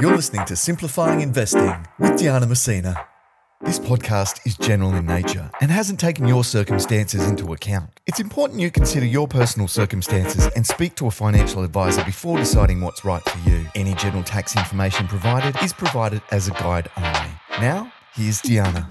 You're listening to Simplifying Investing with Diana Mousina. This podcast is general in nature and hasn't taken your circumstances into account. It's important you consider your personal circumstances and speak to a financial advisor before deciding what's right for you. Any general tax information provided is provided as a guide only. Now, here's Diana.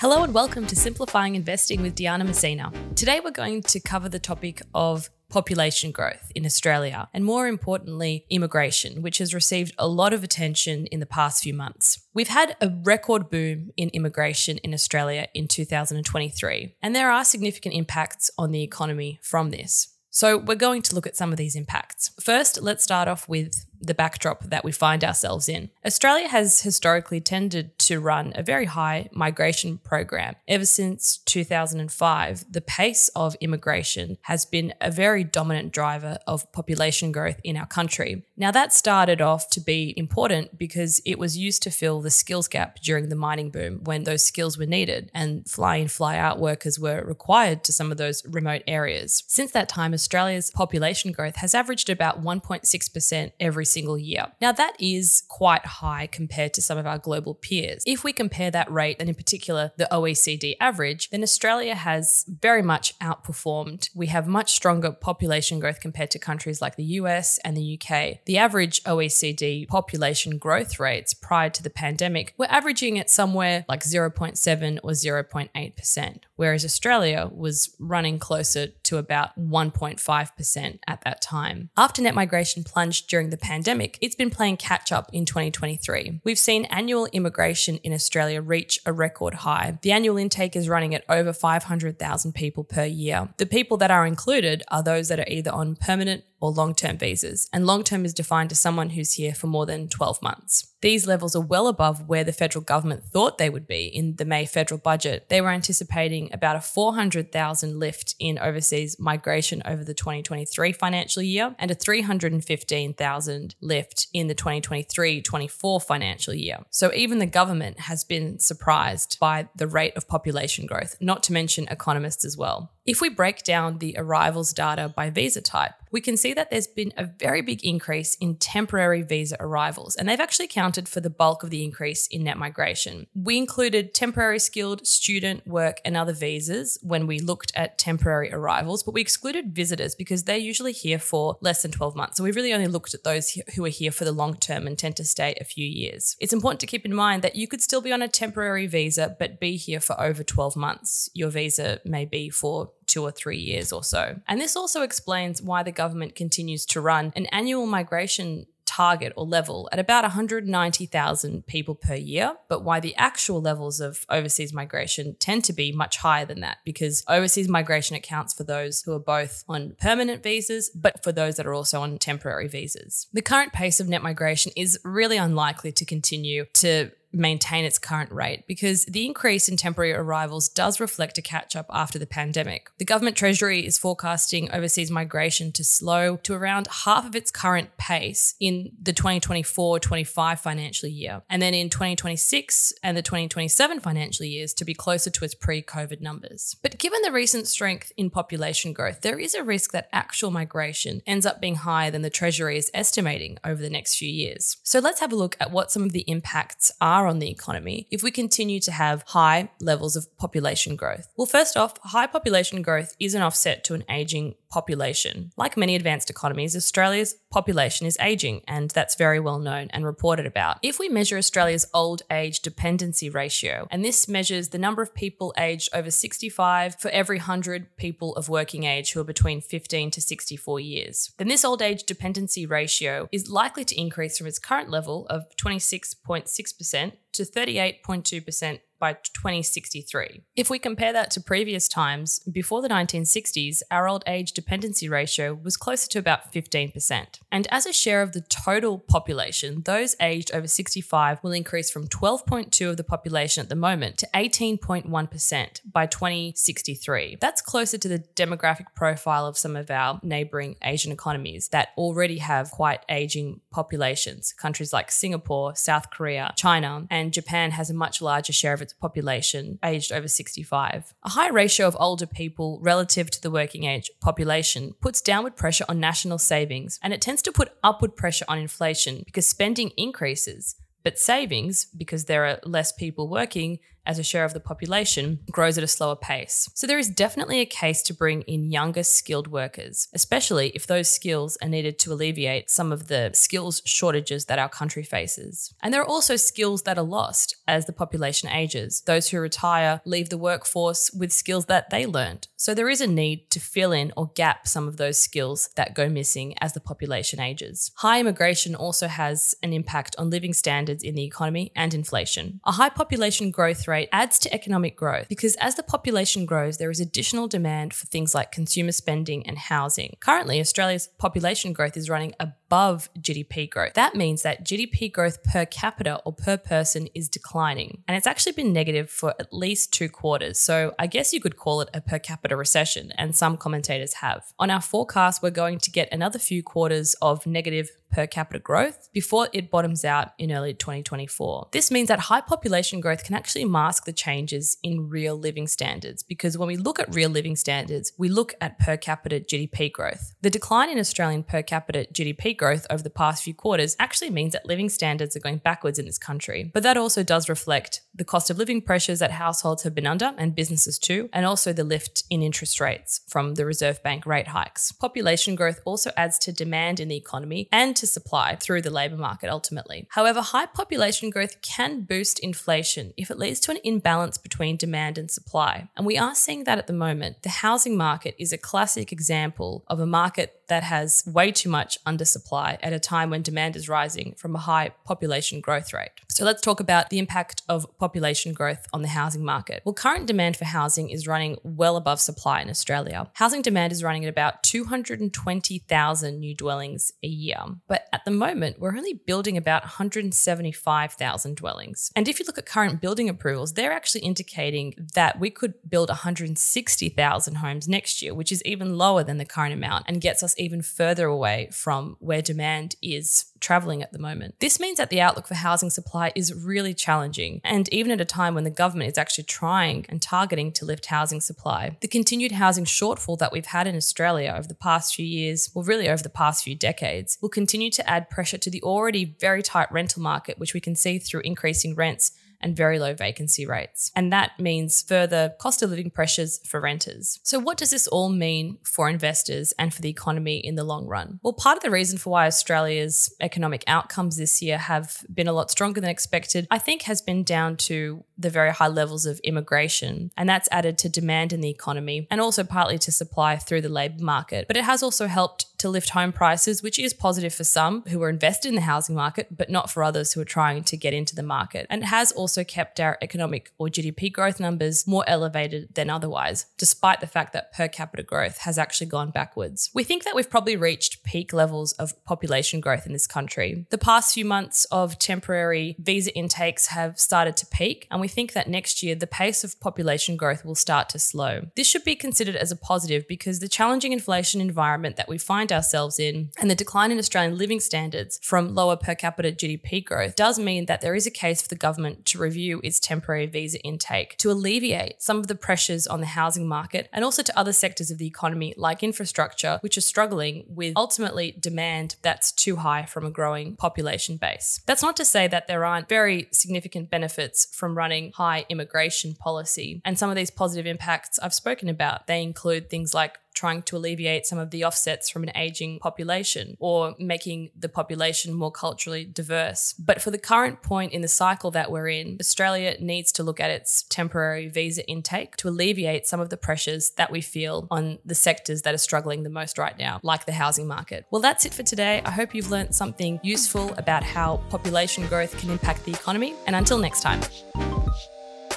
Hello and welcome to Simplifying Investing with Diana Mousina. Today we're going to cover the topic of population growth in Australia, and more importantly, immigration, which has received a lot of attention in the past few months. We've had a record boom in immigration in Australia in 2023, and there are significant impacts on the economy from this. So, we're going to look at some of these impacts. First, let's start off with the backdrop that we find ourselves in. Australia has historically tended to run a very high migration program. Ever since 2005, the pace of immigration has been a very dominant driver of population growth in our country. Now, that started off to be important because it was used to fill the skills gap during the mining boom when those skills were needed and fly in, fly out workers were required to some of those remote areas. Since that time, Australia's population growth has averaged about 1.6% every single year. Now, that is quite high compared to some of our global peers. If we compare that rate, and in particular the OECD average, then Australia has very much outperformed. We have much stronger population growth compared to countries like the US and the UK. The average OECD population growth rates prior to the pandemic were averaging at somewhere like 0.7 or 0.8%, whereas Australia was running closer to about 1.5% at that time. After net migration plunged during the pandemic, pandemic, it's been playing catch up in 2023. We've seen annual immigration in Australia reach a record high. The annual intake is running at over 500,000 people per year. The people that are included are those that are either on permanent or long term visas, and long term is defined as someone who's here for more than 12 months. These levels are well above where the federal government thought they would be in the May federal budget. They were anticipating about a 400,000 lift in overseas migration over the 2023 financial year and a 315,000 lift in the 2023 24 financial year. So even the government has been surprised by the rate of population growth, not to mention economists as well. If we break down the arrivals data by visa type, we can see that there's been a very big increase in temporary visa arrivals, and they've actually accounted for the bulk of the increase in net migration. We included temporary skilled, student, work, and other visas when we looked at temporary arrivals, but we excluded visitors because they're usually here for less than 12 months. So we really only looked at those who are here for the long term and tend to stay a few years. It's important to keep in mind that you could still be on a temporary visa, but be here for over 12 months. Your visa may be for two or three years or so. And this also explains why the government continues to run an annual migration target or level at about 190,000 people per year, but why the actual levels of overseas migration tend to be much higher than that because overseas migration accounts for those who are both on permanent visas, but for those that are also on temporary visas. The current pace of net migration is really unlikely to continue to maintain its current rate because the increase in temporary arrivals does reflect a catch up after the pandemic. The government treasury is forecasting overseas migration to slow to around half of its current pace in the 2024 25 financial year, and then in 2026 and the 2027 financial years to be closer to its pre COVID numbers. But given the recent strength in population growth, there is a risk that actual migration ends up being higher than the treasury is estimating over the next few years. So let's have a look at what some of the impacts are are on the economy if we continue to have high levels of population growth? Well, first off, high population growth is an offset to an aging population. Like many advanced economies, Australia's population is aging, and that's very well known and reported about. If we measure Australia's old age dependency ratio, and this measures the number of people aged over 65 for every 100 people of working age who are between 15 to 64 years, then this old age dependency ratio is likely to increase from its current level of 26.6% to 38.2% by 2063. If we compare that to previous times, before the 1960s, our old age dependency ratio was closer to about 15%. And as a share of the total population, those aged over 65 will increase from 12.2 of the population at the moment to 18.1% by 2063. That's closer to the demographic profile of some of our neighboring Asian economies that already have quite aging populations, countries like Singapore, South Korea, China, and and Japan has a much larger share of its population aged over 65. A high ratio of older people relative to the working age population puts downward pressure on national savings, and it tends to put upward pressure on inflation because spending increases. But savings, because there are less people working, as a share of the population grows at a slower pace. So there is definitely a case to bring in younger skilled workers, especially if those skills are needed to alleviate some of the skills shortages that our country faces. And there are also skills that are lost as the population ages. Those who retire leave the workforce with skills that they learned. So there is a need to fill in or gap some of those skills that go missing as the population ages. High immigration also has an impact on living standards in the economy and inflation. A high population growth rate rate adds to economic growth because as the population grows, there is additional demand for things like consumer spending and housing. Currently, Australia's population growth is running above GDP growth. That means that GDP growth per capita or per person is declining. And it's actually been negative for at least two quarters. So I guess you could call it a per capita recession, and some commentators have. On our forecast, we're going to get another few quarters of negative per capita growth before it bottoms out in early 2024. This means that high population growth can actually mask the changes in real living standards because when we look at real living standards, we look at per capita GDP growth. The decline in Australian per capita GDP growth over the past few quarters actually means that living standards are going backwards in this country. But that also does reflect the cost of living pressures that households have been under and businesses too, and also the lift in interest rates from the Reserve Bank rate hikes. Population growth also adds to demand in the economy and to supply through the labour market ultimately. However, high population growth can boost inflation if it leads to an imbalance between demand and supply. And we are seeing that at the moment. The housing market is a classic example of a market that has way too much undersupply at a time when demand is rising from a high population growth rate. So let's talk about the impact of population growth on the housing market. Well, current demand for housing is running well above supply in Australia. Housing demand is running at about 220,000 new dwellings a year. But at the moment, we're only building about 175,000 dwellings. And if you look at current building approvals, they're actually indicating that we could build 160,000 homes next year, which is even lower than the current amount and gets us even further away from where demand is traveling at the moment. This means that the outlook for housing supply is really challenging, and even at a time when the government is actually trying and targeting to lift housing supply. The continued housing shortfall that we've had in Australia over the past few years, well, really over the past few decades, will continue to add pressure to the already very tight rental market, which we can see through increasing rents and very low vacancy rates. And that means further cost of living pressures for renters. So, what does this all mean for investors and for the economy in the long run? Well, part of the reason for why Australia's economic outcomes this year have been a lot stronger than expected, I think, has been down to the very high levels of immigration. And that's added to demand in the economy and also partly to supply through the labour market. But it has also helped to lift home prices, which is positive for some who are invested in the housing market, but not for others who are trying to get into the market. And it has kept our economic or GDP growth numbers more elevated than otherwise, despite the fact that per capita growth has actually gone backwards. We think that we've probably reached peak levels of population growth in this country. The past few months of temporary visa intakes have started to peak, and we think that next year the pace of population growth will start to slow. This should be considered as a positive because the challenging inflation environment that we find ourselves in and the decline in Australian living standards from lower per capita GDP growth does mean that there is a case for the government to review its temporary visa intake to alleviate some of the pressures on the housing market and also to other sectors of the economy like infrastructure, which are struggling with ultimately demand that's too high from a growing population base. That's not to say that there aren't very significant benefits from running high immigration policy. And some of these positive impacts I've spoken about, they include things like trying to alleviate some of the offsets from an aging population or making the population more culturally diverse. But for the current point in the cycle that we're in, Australia needs to look at its temporary visa intake to alleviate some of the pressures that we feel on the sectors that are struggling the most right now, like the housing market. Well, that's it for today. I hope you've learned something useful about how population growth can impact the economy. And until next time.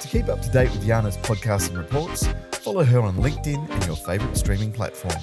To keep up to date with Diana's podcasts and reports, follow her on LinkedIn and your favourite streaming platform.